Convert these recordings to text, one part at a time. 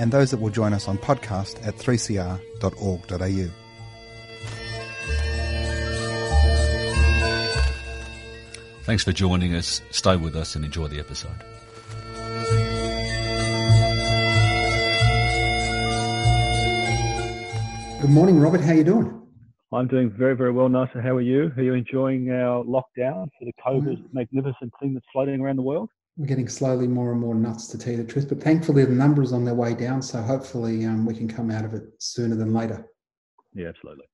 and those that will join us on podcast at 3cr.org.au. Thanks for joining us. Stay with us and enjoy the episode. Good morning, Robert. How are you doing? I'm doing very, very well, Nasser. How are you? Are you enjoying our lockdown for the COVID mm. magnificent thing that's floating around the world? We're getting slowly more and more nuts to tell you the truth, but thankfully the numbers on their way down, so hopefully um, we can come out of it sooner than later. Yeah, absolutely,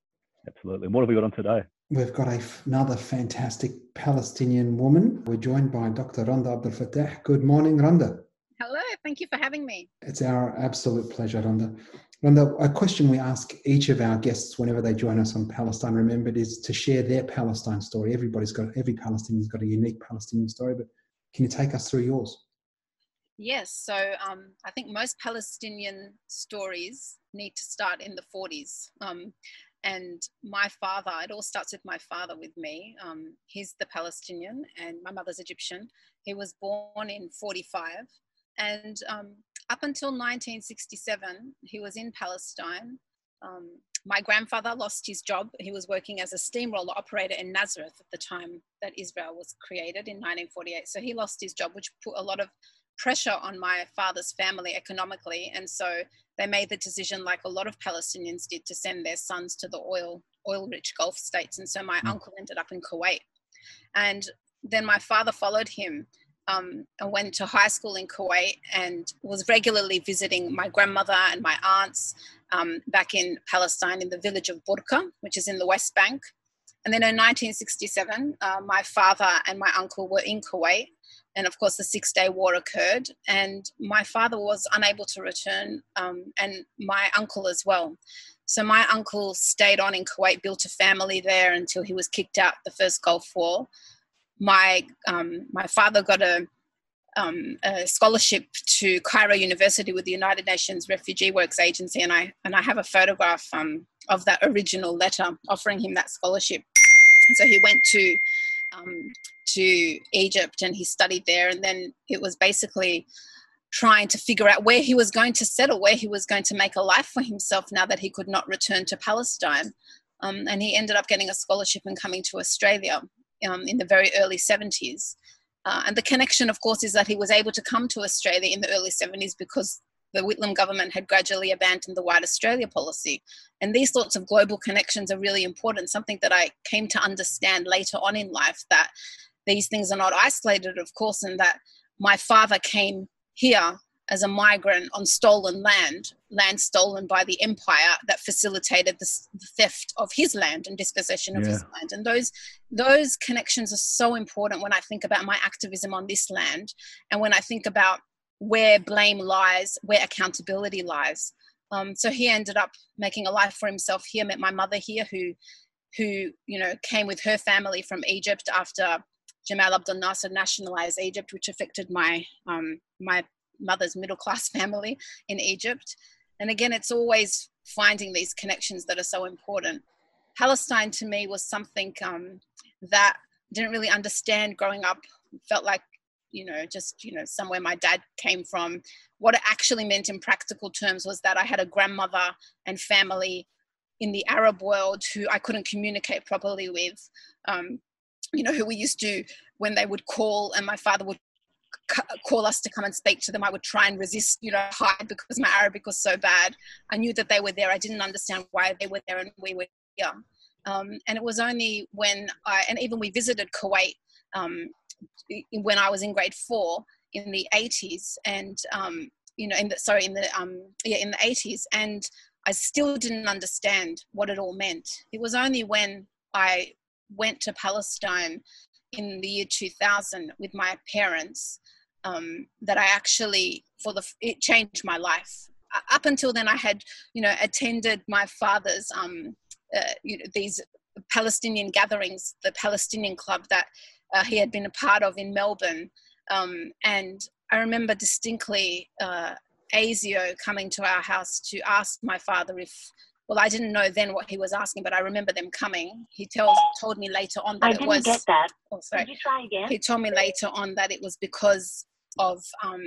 absolutely. And what have we got on today? We've got a, another fantastic Palestinian woman. We're joined by Dr. Randa Abdel Fattah. Good morning, Randa. Hello, thank you for having me. It's our absolute pleasure, Randa. Randa, a question we ask each of our guests whenever they join us on Palestine Remembered is to share their Palestine story. Everybody's got, every Palestinian's got a unique Palestinian story, but can you take us through yours? Yes, so um, I think most Palestinian stories need to start in the 40s. Um, and my father, it all starts with my father with me. Um, he's the Palestinian and my mother's Egyptian. He was born in 45. And um, up until 1967, he was in Palestine. My grandfather lost his job. He was working as a steamroller operator in Nazareth at the time that Israel was created in 1948. So he lost his job, which put a lot of pressure on my father's family economically. And so they made the decision, like a lot of Palestinians did, to send their sons to the oil oil rich Gulf states. And so my mm. uncle ended up in Kuwait. And then my father followed him um, and went to high school in Kuwait and was regularly visiting my grandmother and my aunts um, back in Palestine in the village of Burqa, which is in the West Bank. And then in 1967, uh, my father and my uncle were in Kuwait. And of course, the Six Day War occurred, and my father was unable to return, um, and my uncle as well. So, my uncle stayed on in Kuwait, built a family there until he was kicked out the first Gulf War. My, um, my father got a um, a scholarship to Cairo University with the United Nations Refugee Works Agency, and I and I have a photograph um, of that original letter offering him that scholarship. And so he went to um, to Egypt and he studied there, and then it was basically trying to figure out where he was going to settle, where he was going to make a life for himself now that he could not return to Palestine. Um, and he ended up getting a scholarship and coming to Australia um, in the very early 70s. Uh, and the connection, of course, is that he was able to come to Australia in the early 70s because the Whitlam government had gradually abandoned the White Australia policy. And these sorts of global connections are really important, something that I came to understand later on in life that these things are not isolated, of course, and that my father came here as a migrant on stolen land, land stolen by the empire that facilitated the, the theft of his land and dispossession of yeah. his land. And those those connections are so important when I think about my activism on this land, and when I think about where blame lies, where accountability lies. Um, so he ended up making a life for himself here. Met my mother here, who who you know came with her family from Egypt after Jamal Abdel Nasser nationalized Egypt, which affected my um, my mother's middle class family in Egypt. And again, it's always finding these connections that are so important. Palestine to me was something um, that didn't really understand growing up. Felt like, you know, just, you know, somewhere my dad came from. What it actually meant in practical terms was that I had a grandmother and family in the Arab world who I couldn't communicate properly with. Um, you know, who we used to, when they would call and my father would call us to come and speak to them. I would try and resist, you know, hide because my Arabic was so bad. I knew that they were there. I didn't understand why they were there and we were here. Um, and it was only when I, and even we visited Kuwait um, when I was in grade four in the 80s and, um, you know, in the, sorry, in the, um, yeah, in the 80s. And I still didn't understand what it all meant. It was only when I went to Palestine in the year 2000 with my parents um, that I actually, for the, it changed my life. up until then, I had, you know, attended my father's, um, uh, you know, these Palestinian gatherings, the Palestinian club that uh, he had been a part of in Melbourne. Um, and I remember distinctly uh, ASIO coming to our house to ask my father if, well, I didn't know then what he was asking, but I remember them coming. He tells, told me later on that I it didn't was. get that. Oh, sorry. Could you try again? He told me later on that it was because of um,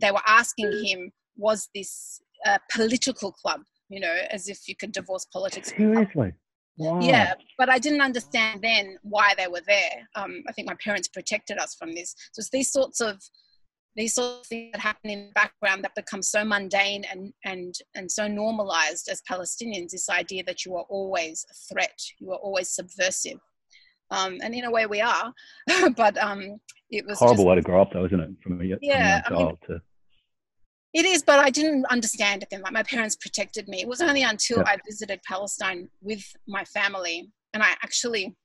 they were asking him, was this a political club? You know, as if you could divorce politics. from. Seriously. Wow. Yeah, but I didn't understand then why they were there. Um, I think my parents protected us from this. So it's these sorts of these sort of things that happen in the background that become so mundane and and and so normalized as Palestinians. This idea that you are always a threat, you are always subversive, um, and in a way we are. but um, it was Horrible just- way to grow up, though, isn't it? From a, from Yeah, young I mean- child to. It is, but I didn't understand it then. Like my parents protected me. It was only until Yeah. I visited Palestine with my family, and I actually,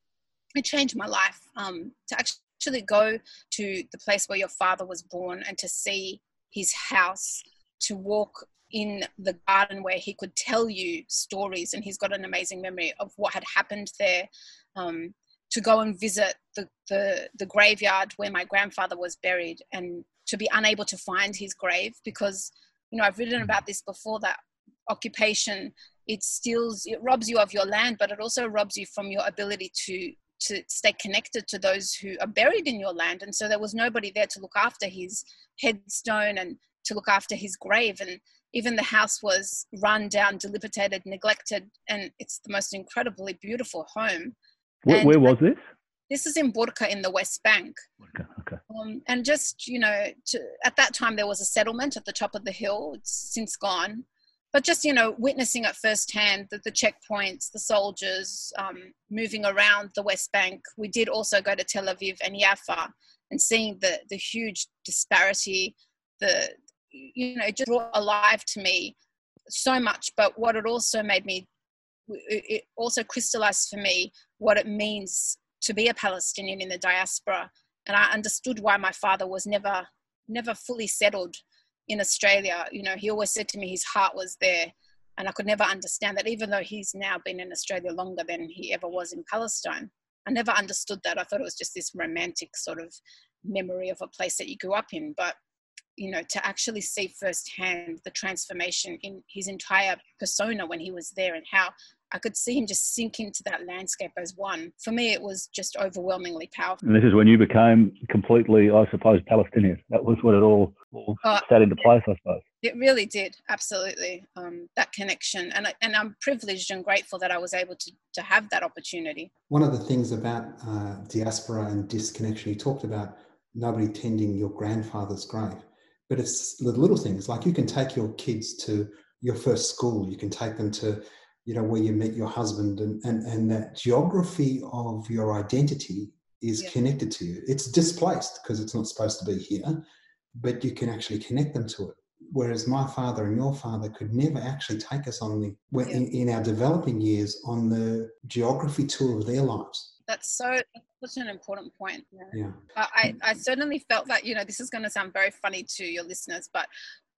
it changed my life. Um, to actually go to the place where your father was born and to see his house, to walk in the garden where he could tell you stories, and he's got an amazing memory of what had happened there. Um, to go and visit the, the, the graveyard where my grandfather was buried and to be unable to find his grave because you know i've written about this before that occupation it steals it robs you of your land but it also robs you from your ability to to stay connected to those who are buried in your land and so there was nobody there to look after his headstone and to look after his grave and even the house was run down dilapidated neglected and it's the most incredibly beautiful home Where, where was this? this is in Burqa in the West Bank Okay. okay. um, and just you know to, at that time there was a settlement at the top of the hill it's since gone but just you know witnessing it firsthand the, the checkpoints the soldiers um, moving around the west bank. We did also go to tel aviv and jaffa and seeing the the huge disparity the you know it just brought alive to me so much. But what it also made me it also crystallized for me what it means to be a palestinian in the diaspora. And I understood why my father was never never fully settled in Australia. You know, he always said to me his heart was there, and I could never understand that. Even though he's now been in Australia longer than he ever was in Palestine, I never understood that. I thought it was just this romantic sort of memory of a place that you grew up in, but you know, to actually see firsthand the transformation in his entire persona when he was there and how I could see him just sink into that landscape as one. For me, it was just overwhelmingly powerful. And this is when you became completely, I suppose, Palestinian. That was when it all, all Uh, sat into place, I suppose. It really did, absolutely. Um, that connection, and I- and I'm privileged and grateful that I was able to to have that opportunity. One of the things about uh, diaspora and disconnection, you talked about nobody tending your grandfather's grave, but it's the little things like you can take your kids to your first school, you can take them to, you know, where you met your husband, and and, and that geography of your identity is Yeah. connected to you. It's displaced because it's not supposed to be here, but you can actually connect them to it. Whereas my father and your father could never actually take us on the Yeah. in, in our developing years on the geography tour of their lives. That's so that's such an important point. Yeah. Yeah. I, I I certainly felt that you know this is going to sound very funny to your listeners, but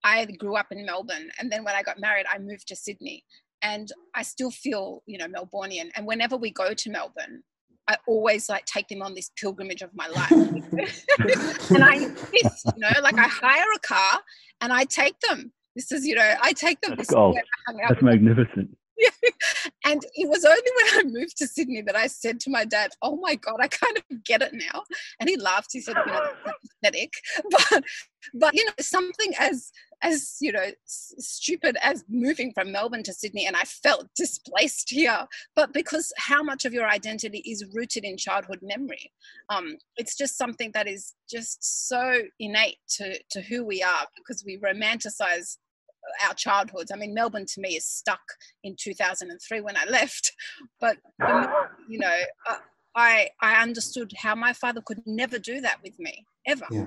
I grew up in Melbourne, and then when I got married, I moved to Sydney, and I still feel you know Melbourneian. And whenever we go to Melbourne, I always like take them on this pilgrimage of my life, and I insist, you know, like I hire a car and I take them. This is you know I take them. That's This gold. where I hung out That's magnificent. and it was only when I moved to Sydney that I said to my dad, "Oh my God, I kind of get it now." And he laughed. He said, "You know, that's pathetic." But, but you know, something as as you know s- stupid as moving from Melbourne to Sydney, and I felt displaced here. But because how much of your identity is rooted in childhood memory, um, it's just something that is just so innate to to who we are because we romanticize our childhoods. I mean, Melbourne to me is stuck in 2003 when I left, but you know, I I understood how my father could never do that with me ever. Yeah.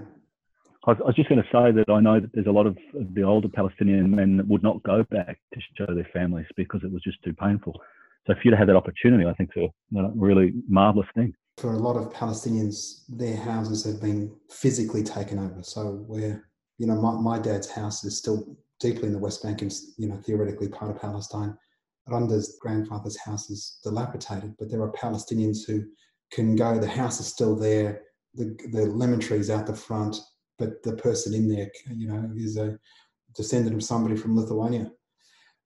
I was, I was just going to say that I know that there's a lot of the older Palestinian men that would not go back to show their families because it was just too painful. So for you to have that opportunity, I think it's a really marvelous thing. For a lot of Palestinians, their houses have been physically taken over. So where, you know, my, my dad's house is still deeply in the West Bank and you know theoretically part of Palestine. Randa's grandfather's house is dilapidated, but there are Palestinians who can go. The house is still there. The the lemon tree's out the front, but the person in there, you know, is a descendant of somebody from Lithuania.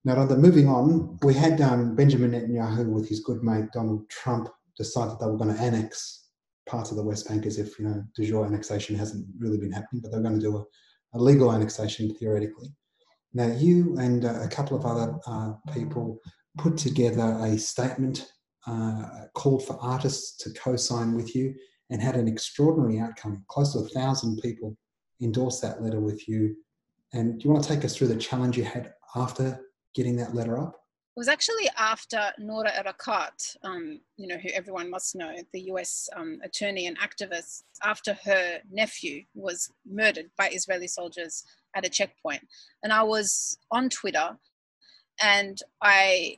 Now, Randa, moving on, we had um, Benjamin Netanyahu with his good mate Donald Trump decide that they were going to annex parts of the West Bank as if, you know, de jure annexation hasn't really been happening, but they're going to do a, a legal annexation theoretically. Now, you and uh, a couple of other uh, people put together a statement, uh, called for artists to co sign with you, and had an extraordinary outcome. Close to a thousand people endorsed that letter with you. And do you want to take us through the challenge you had after getting that letter up? It was actually after Noura Erakat, um, you know, who everyone must know, the US um, attorney and activist, after her nephew was murdered by Israeli soldiers at a checkpoint. And I was on Twitter and I,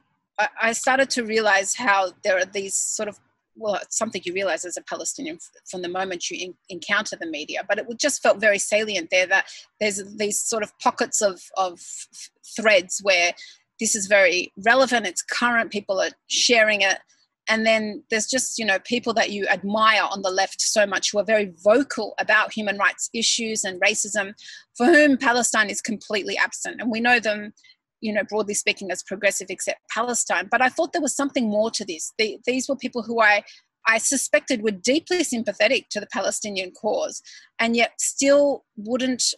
I started to realize how there are these sort of well, it's something you realize as a Palestinian from the moment you in, encounter the media, but it just felt very salient there that there's these sort of pockets of, of threads where this is very relevant, it's current, people are sharing it. And then there's just, you know, people that you admire on the left so much who are very vocal about human rights issues and racism, for whom Palestine is completely absent. And we know them, you know, broadly speaking, as progressive except Palestine. But I thought there was something more to this. They, these were people who I I suspected were deeply sympathetic to the Palestinian cause and yet still wouldn't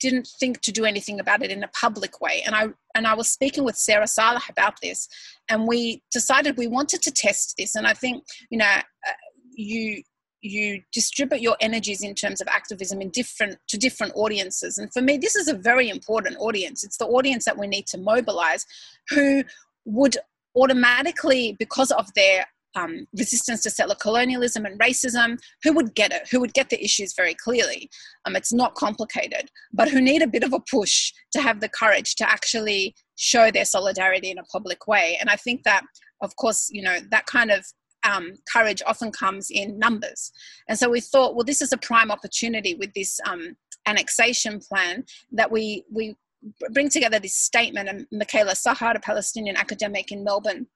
didn't think to do anything about it in a public way. And I and I was speaking with Sara Saleh about this, and we decided we wanted to test this. And I think you know uh, you you distribute your energies in terms of activism in different to different audiences and for me this is a very important audience it's the audience that we need to mobilize who would automatically because of their um, resistance to settler colonialism and racism, who would get it, who would get the issues very clearly. Um, it's not complicated, but who need a bit of a push to have the courage to actually show their solidarity in a public way. And I think that, of course, you know, that kind of um, courage often comes in numbers. And so we thought, well, this is a prime opportunity with this um, annexation plan that we, we bring together this statement. And Micaela Sahhar, a Palestinian academic in Melbourne,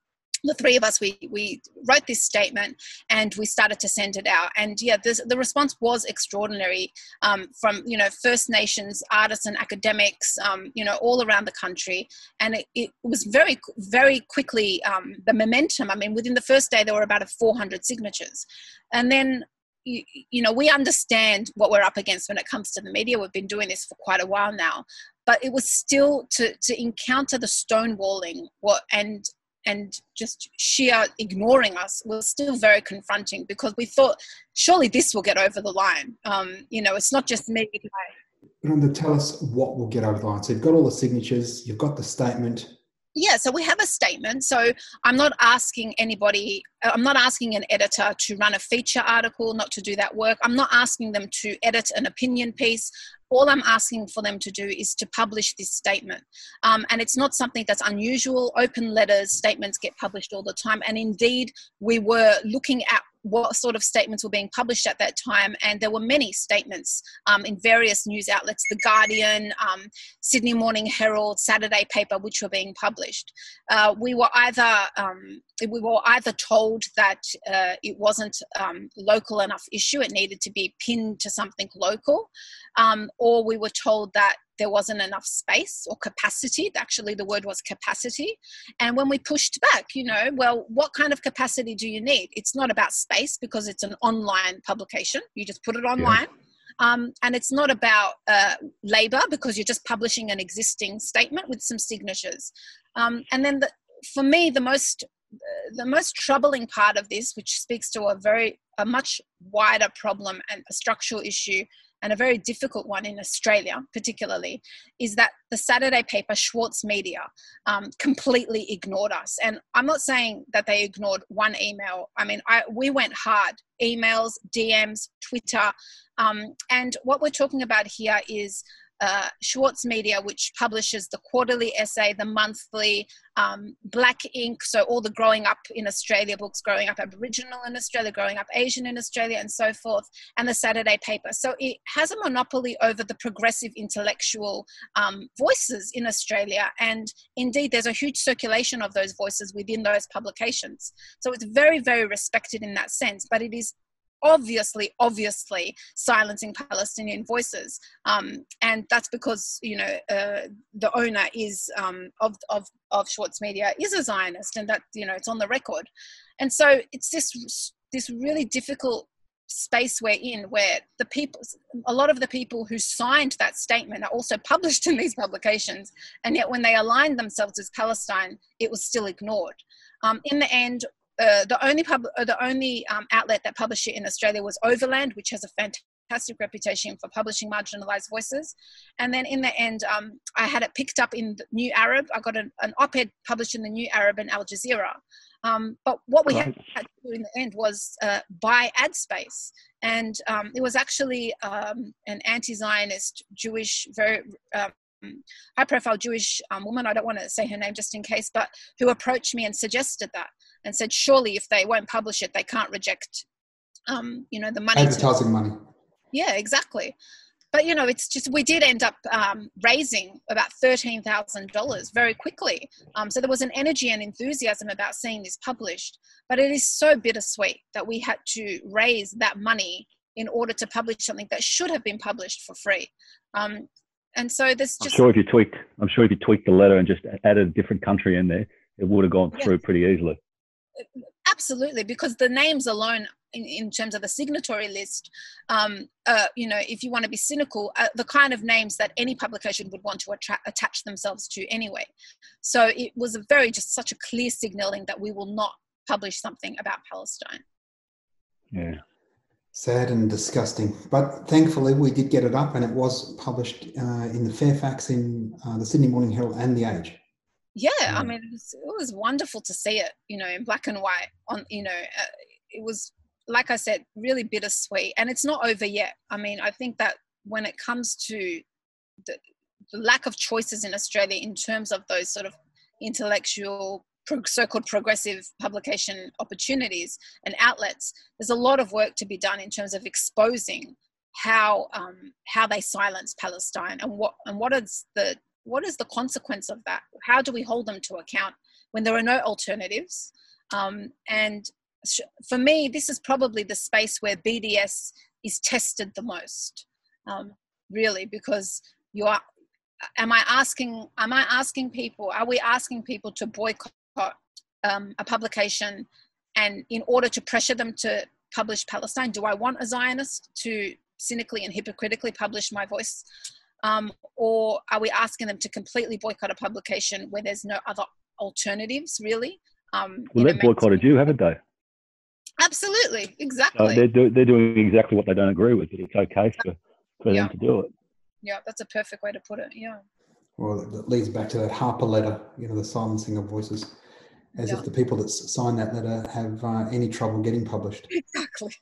the three of us we we wrote this statement and we started to send it out. And yeah this, the response was extraordinary um, from you know first nations artists and academics um, you know all around the country. And it, it was very very quickly um, the momentum. I mean within the first day there were about 400 signatures. And then you, you know we understand what we're up against when it comes to the media. We've been doing this for quite a while now. But it was still to to encounter the stonewalling what and and just sheer ignoring us was still very confronting because we thought surely this will get over the line. Um, you know it's not just me. Randa, tell us what will get over the line. So you've got all the signatures you've got the statement yeah so we have a statement so i'm not asking anybody i'm not asking an editor to run a feature article not to do that work i'm not asking them to edit an opinion piece all I'm asking for them to do is to publish this statement. Um, and it's not something that's unusual. Open letters, statements get published all the time. And indeed, we were looking at what sort of statements were being published at that time. And there were many statements um, in various news outlets The Guardian, um, Sydney Morning Herald, Saturday paper, which were being published. Uh, we were either um, we were either told that uh, it wasn't um, local enough issue, it needed to be pinned to something local, um, or we were told that there wasn't enough space or capacity. Actually, the word was capacity. And when we pushed back, you know, well, what kind of capacity do you need? It's not about space because it's an online publication. You just put it online. Yeah. Um, and it's not about uh, labor because you're just publishing an existing statement with some signatures. Um, and then the, for me, the most the most troubling part of this, which speaks to a very a much wider problem and a structural issue and a very difficult one in Australia, particularly, is that the Saturday paper Schwartz Media um, completely ignored us. And I'm not saying that they ignored one email. I mean, I, we went hard emails, DMs, Twitter. Um, and what we're talking about here is uh, Schwartz Media, which publishes the quarterly essay, the monthly, um, Black Inc, so all the growing up in Australia books, growing up Aboriginal in Australia, growing up Asian in Australia, and so forth, and the Saturday paper. So it has a monopoly over the progressive intellectual um, voices in Australia. And indeed, there's a huge circulation of those voices within those publications. So it's very, very respected in that sense, but it is obviously, obviously silencing Palestinian voices, um, and that's because you know uh, the owner is um, of of of Schwartz Media is a Zionist, and that you know it's on the record, and so it's this this really difficult space we're in where the people a lot of the people who signed that statement are also published in these publications. And yet when they aligned themselves with palestine it was still ignored. Um, in the end uh, the only pub- uh, the only um, outlet that published it in Australia was Overland, which has a fantastic reputation for publishing marginalized voices. And then in the end, um, I had it picked up in the New Arab. I got an, an op-ed published in the New Arab and Al Jazeera. Um, but what we right. had to do in the end was uh, buy ad space. And um, it was actually um, an anti-Zionist Jewish, very um, high profile Jewish um, woman, I don't want to say her name just in case, but who approached me and suggested that and said, surely if they won't publish it, they can't reject, um, you know, the money. Advertising to- money. Yeah, exactly. But, you know, it's just, we did end up um, raising about $13,000 very quickly. Um, so there was an energy and enthusiasm about seeing this published. But it is so bittersweet that we had to raise that money in order to publish something that should have been published for free. Um, and so there's just. I'm sure if you tweaked, I'm sure if you tweaked the letter and just added a different country in there, it would have gone yeah. through pretty easily. Absolutely, because the names alone, in, in terms of the signatory list, um, uh, you know, if you want to be cynical, uh, the kind of names that any publication would want to attra- attach themselves to anyway. So it was a very just such a clear signaling that we will not publish something about Palestine. Yeah sad and disgusting. But thankfully, we did get it up, and it was published uh, in the Fairfax, in uh, the Sydney Morning Herald, and the Age. Yeah, I mean, it was, it was, wonderful to see it, you know, in black and white. On you know, uh, it was like I said, really bittersweet, and it's not over yet. I mean, I think that when it comes to the, the lack of choices in Australia in terms of those sort of intellectual so-called progressive publication opportunities and outlets, there's a lot of work to be done in terms of exposing how um, how they silence Palestine and what and what is the what is the consequence of that? How do we hold them to account when there are no alternatives? Um, and for me, this is probably the space where BDS is tested the most, um, really, because you are. Am I asking? Am I asking people? Are we asking people to boycott um, a publication and in order to pressure them to publish Palestine, do I want a Zionist to cynically and hypocritically publish my voice? Um, or are we asking them to completely boycott a publication where there's no other alternatives, really? Um, well, they've boycotted you, haven't they? Absolutely, exactly. So they're, do, they're doing exactly what they don't agree with, but it's okay for, for yeah. them to do it. Yeah, that's a perfect way to put it. Yeah. Well, that leads back to that Harper letter, you know, the silencing of voices as yeah. if the people that sign that letter have uh, any trouble getting published. Exactly.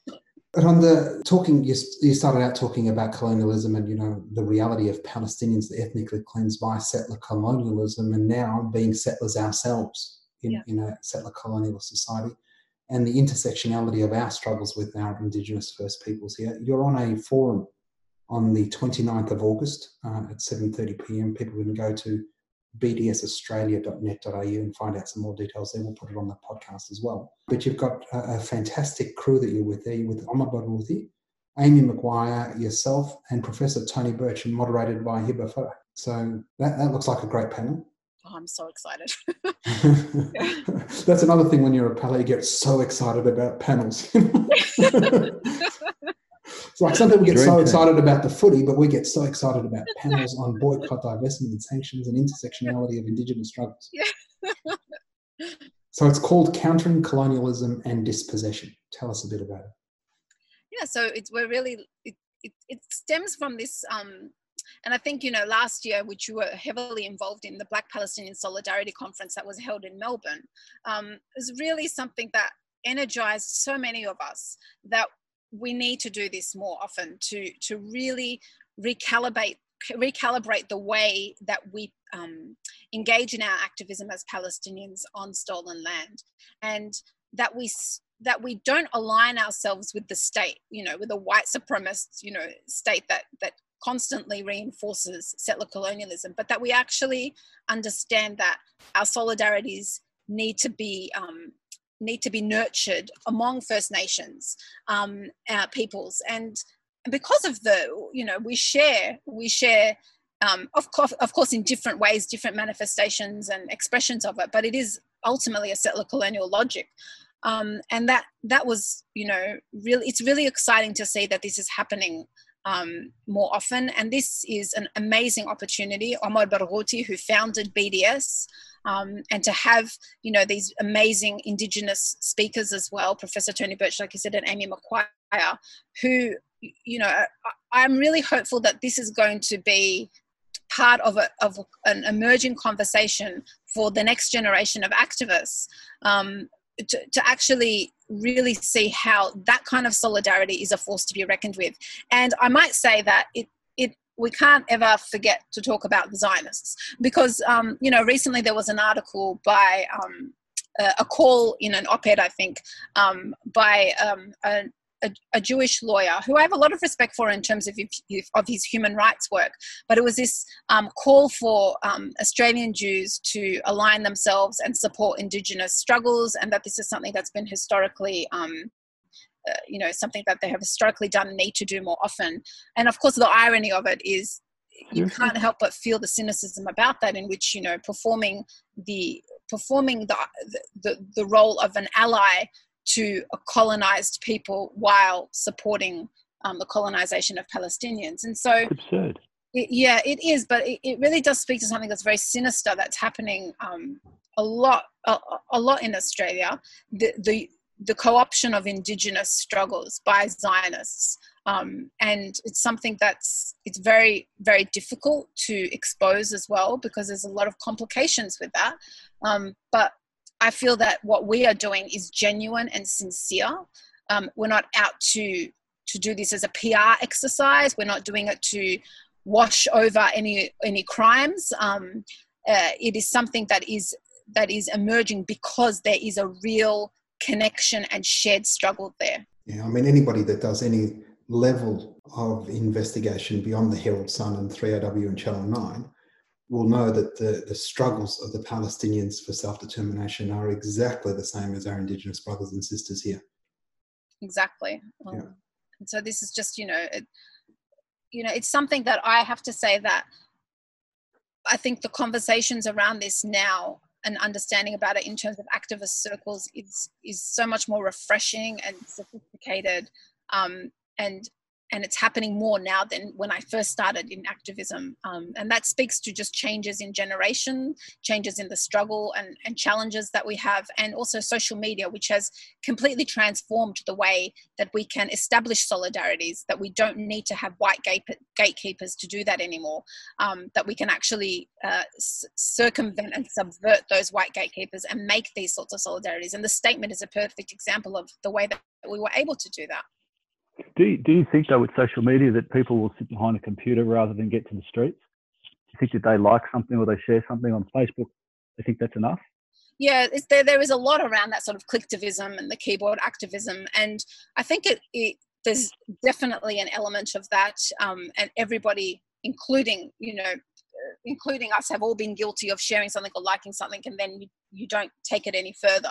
But on the talking, you, you started out talking about colonialism and you know the reality of Palestinians ethnically cleansed by settler colonialism, and now being settlers ourselves in, yeah. in a settler colonial society, and the intersectionality of our struggles with our Indigenous First Peoples here. You're on a forum on the 29th of August uh, at 7:30 p.m. People can go to bdsaustralia.net.au and find out some more details there. We'll put it on the podcast as well. But you've got a, a fantastic crew that you're with there. You're with Omar Barghouti, Amy McQuire, yourself, and Professor Tony Birch, and moderated by Hiba Farah. So that, that looks like a great panel. Oh, I'm so excited. That's another thing when you're a pally, you get so excited about panels. It's like some people get so excited about the footy, but we get so excited about panels on boycott, divestment, and sanctions and intersectionality of Indigenous struggles. Yeah. so it's called Countering Colonialism and Dispossession. Tell us a bit about it. Yeah, so it's we're really it, it, it stems from this um, and I think, you know, last year, which you were heavily involved in, the Black Palestinian Solidarity Conference that was held in Melbourne, um, was really something that energized so many of us that we need to do this more often to to really recalibrate recalibrate the way that we um, engage in our activism as Palestinians on stolen land, and that we that we don't align ourselves with the state, you know, with a white supremacist, you know, state that that constantly reinforces settler colonialism, but that we actually understand that our solidarities need to be um, need to be nurtured among First Nations um, uh, peoples, and because of the you know we share we share um, of course of course in different ways, different manifestations and expressions of it, but it is ultimately a settler colonial logic. Um, and that that was you know really it's really exciting to see that this is happening um, more often. And this is an amazing opportunity. Omar Barghouti, who founded BDS, um, and to have you know these amazing Indigenous speakers as well, Professor Tony Birch, like you said, and Amy McQuire, who you know I'm really hopeful that this is going to be part of, a, of an emerging conversation for the next generation of activists um, to, to actually really see how that kind of solidarity is a force to be reckoned with. And I might say that it, it we can't ever forget to talk about the Zionists because, um, you know, recently there was an article by um, a call in an op-ed, I think, um, by um, a, a, a, Jewish lawyer who I have a lot of respect for in terms of his, of his human rights work. But it was this um, call for um, Australian Jews to align themselves and support Indigenous struggles, and that this is something that's been historically. Um, uh, you know, something that they have historically done and need to do more often. And of course, the irony of it is you can't help but feel the cynicism about that in which you know performing the performing the the, the role of an ally to a colonized people while supporting um, the colonization of Palestinians. And so, absurd. It, yeah, it is, but it, it, really does speak to something that's very sinister that's happening um, a lot, a, a, lot in Australia. The, the the co-option of indigenous struggles by Zionists, um, and it's something that's it's very very difficult to expose as well because there's a lot of complications with that. Um, but I feel that what we are doing is genuine and sincere. Um, we're not out to to do this as a PR exercise. We're not doing it to wash over any any crimes. Um, uh, it is something that is that is emerging because there is a real connection and shared struggle there. Yeah, I mean anybody that does any level of investigation beyond the Herald Sun and 3AW and Channel 9 will know that the, the struggles of the Palestinians for self determination are exactly the same as our Indigenous brothers and sisters here. Exactly. Um, yeah. And so this is just, you know, it, you know, it's something that I have to say that I think the conversations around this now and understanding about it in terms of activist circles is is so much more refreshing and sophisticated um, and and it's happening more now than when I first started in activism. Um, and that speaks to just changes in generation, changes in the struggle and, and challenges that we have, and also social media, which has completely transformed the way that we can establish solidarities, that we don't need to have white gate, gatekeepers to do that anymore, um, that we can actually uh, circumvent and subvert those white gatekeepers and make these sorts of solidarities. And the statement is a perfect example of the way that we were able to do that. Do you, do you think though with social media that people will sit behind a computer rather than get to the streets? Do you think that they like something or they share something on Facebook? They think that's enough? Yeah, there there is a lot around that sort of clicktivism and the keyboard activism, and I think it, it there's definitely an element of that, um, and everybody, including you know including us, have all been guilty of sharing something or liking something, and then you, you don't take it any further.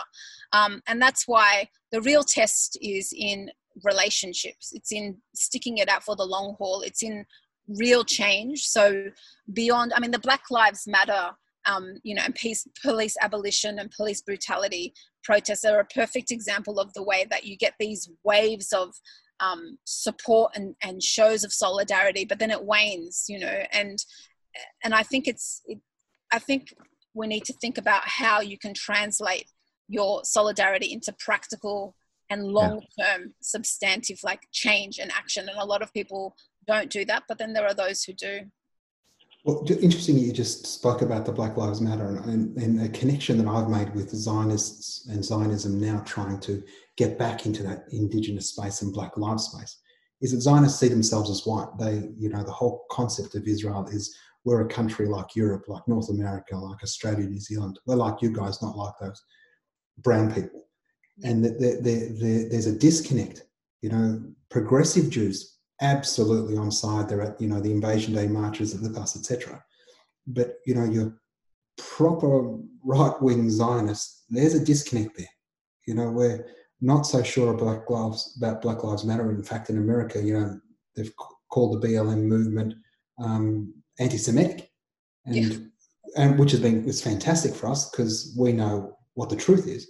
Um, and that's why the real test is in relationships. It's in sticking it out for the long haul. It's in real change. So beyond i mean the black lives matter um, you know and peace, police abolition and police brutality protests are a perfect example of the way that you get these waves of um, support and, and shows of solidarity but then it wanes you know and and i think it's it, i think we need to think about how you can translate your solidarity into practical and long term yeah. substantive like change and action. And a lot of people don't do that, but then there are those who do. Well, interesting you just spoke about the Black Lives Matter and, and, a connection that I've made with Zionists and Zionism now trying to get back into that Indigenous space and Black Lives space is that Zionists see themselves as white. They, you know, the whole concept of Israel is we're a country like Europe, like North America, like Australia, New Zealand. We're like you guys, not like those brown people. And the, there's a disconnect. You know, progressive Jews absolutely on side. They're at you know the Invasion Day marches the us, etc. But you know your proper right wing Zionists, there's a disconnect there. You know, we're not so sure about Black Lives about Black Lives Matter. In fact, in America, you know, they've called the BLM movement um, anti-Semitic, and yeah. and which has been it's fantastic for us because we know what the truth is.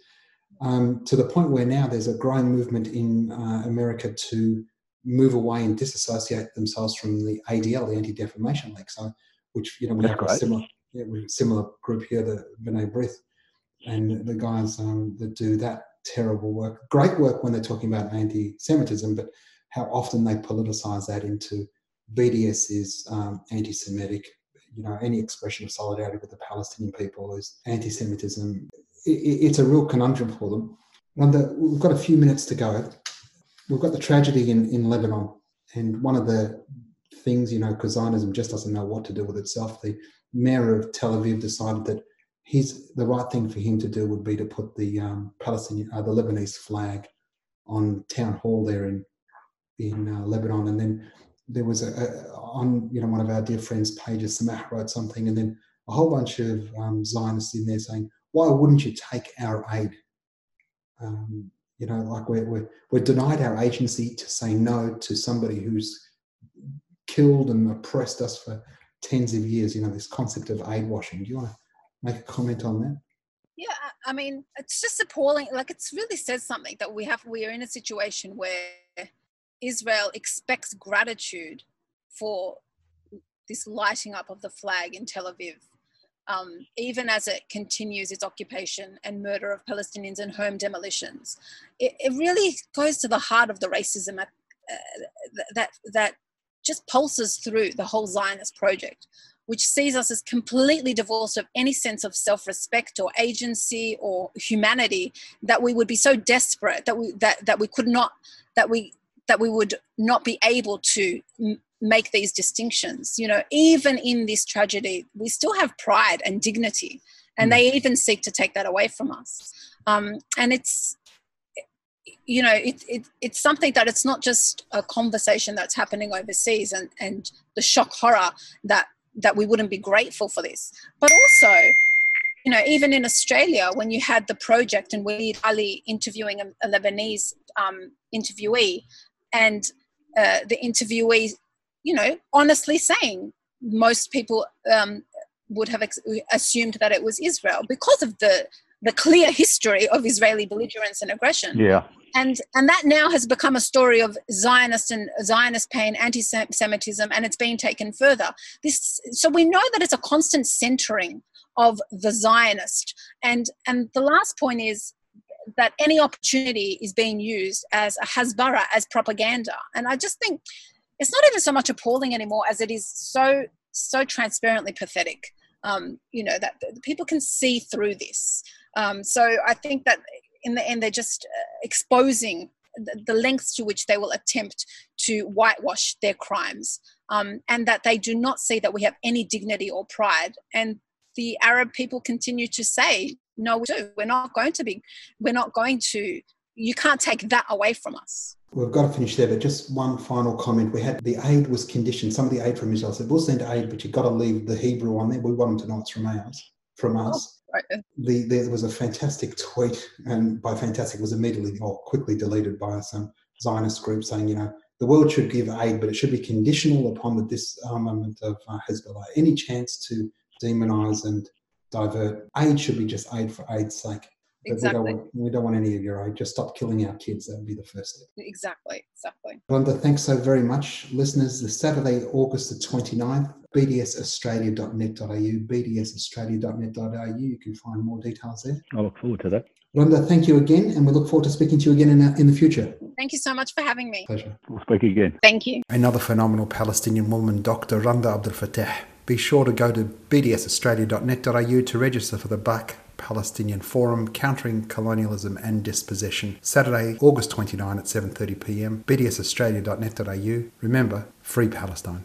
Um, to the point where now there's a growing movement in uh, America to move away and disassociate themselves from the ADL, the Anti Defamation League. So, which you know we That's have a similar, yeah, similar group here, the B'nai B'rith, and the guys um, that do that terrible work. Great work when they're talking about anti-Semitism, but how often they politicize that into BDS is um, anti-Semitic. You know, any expression of solidarity with the Palestinian people is anti-Semitism. It, it's a real conundrum for them. The, we've got a few minutes to go we've got the tragedy in, in Lebanon. And one of the things, you know, because Zionism just doesn't know what to do with itself, the mayor of Tel Aviv decided that he's the right thing for him to do would be to put the um, Palestinian, uh, the Lebanese flag on town hall there in in uh, Lebanon. And then there was a, a, on you know one of our dear friends' pages, Samah wrote something, and then a whole bunch of um, Zionists in there saying, "Why wouldn't you take our aid?" Um, you know, like we're, we're, we're denied our agency to say no to somebody who's killed and oppressed us for tens of years. You know, this concept of aid washing. Do you want to make a comment on that? Yeah, I mean, it's just appalling. Like, it's really says something that we have. We are in a situation where Israel expects gratitude for this lighting up of the flag in Tel Aviv um, even as it continues its occupation and murder of Palestinians and home demolitions. It, it really goes to the heart of the racism at, uh, that, that just pulses through the whole Zionist project, which sees us as completely divorced of any sense of self-respect or agency or humanity that we would be so desperate that we that, that we could not that we that we would not be able to make these distinctions. You know, even in this tragedy, we still have pride and dignity, and mm. they even seek to take that away from us. Um, and it's, you know, it, it, it's something that it's not just a conversation that's happening overseas and, and the shock horror that that we wouldn't be grateful for this, but also you know, even in Australia, when you had the project and Waleed Aly interviewing a, a Lebanese um, interviewee, and uh, the interviewee you know, honestly saying most people um, would have ex- assumed that it was Israel because of the the clear history of Israeli belligerence and aggression. Yeah. And and that now has become a story of Zionist and Zionist pain, anti-Semitism, and it's being taken further. This so we know that it's a constant centering of the Zionist. And and the last point is that any opportunity is being used as a hasbara, as propaganda. And I just think it's not even so much appalling anymore as it is so so transparently pathetic. Um, you know that, people can see through this. Um, so i think that in the end they're just uh, exposing the, the, lengths to which they will attempt to whitewash their crimes. Um, and that they do not see that we have any dignity or pride. And the arab people continue to say no we do. We're not going to be we're not going to you can't take that away from us We've got to finish there, but just one final comment. We had the aid was conditioned. Some of the aid from Israel said, "We'll send aid, but you've got to leave the Hebrew on there. We want them to know it's from ours." From us. Oh, right. the, there was a fantastic tweet, and by fantastic was immediately or quickly deleted by some Zionist group saying, you know, the world should give aid, but it should be conditional upon the disarmament of uh, Hezbollah. Any chance to demonize and divert aid should be just aid for aid's sake. Exactly. We don't, want, we don't want any of your aid. Just stop killing our kids. That would be the first step. Exactly. Exactly. Randa, thanks so very much. Listeners, the Saturday, August the 29th, bdsaustralia.net.au, bdsaustralia.net.au. You can find more details there. I look forward to that. Randa, thank you again, and we look forward to speaking to you again in, uh, in the future. Thank you so much for having me. Pleasure. We'll speak again. Thank you. Another phenomenal Palestinian woman, Dr. Randa Abdel Fattah. Be sure to go to bdsaustralia.net.au to register for the Black Palestinian Forum Countering Colonialism and Dispossession, Saturday, August 29 at 7.30pm, bdsaustralia.net.au. Remember, free Palestine.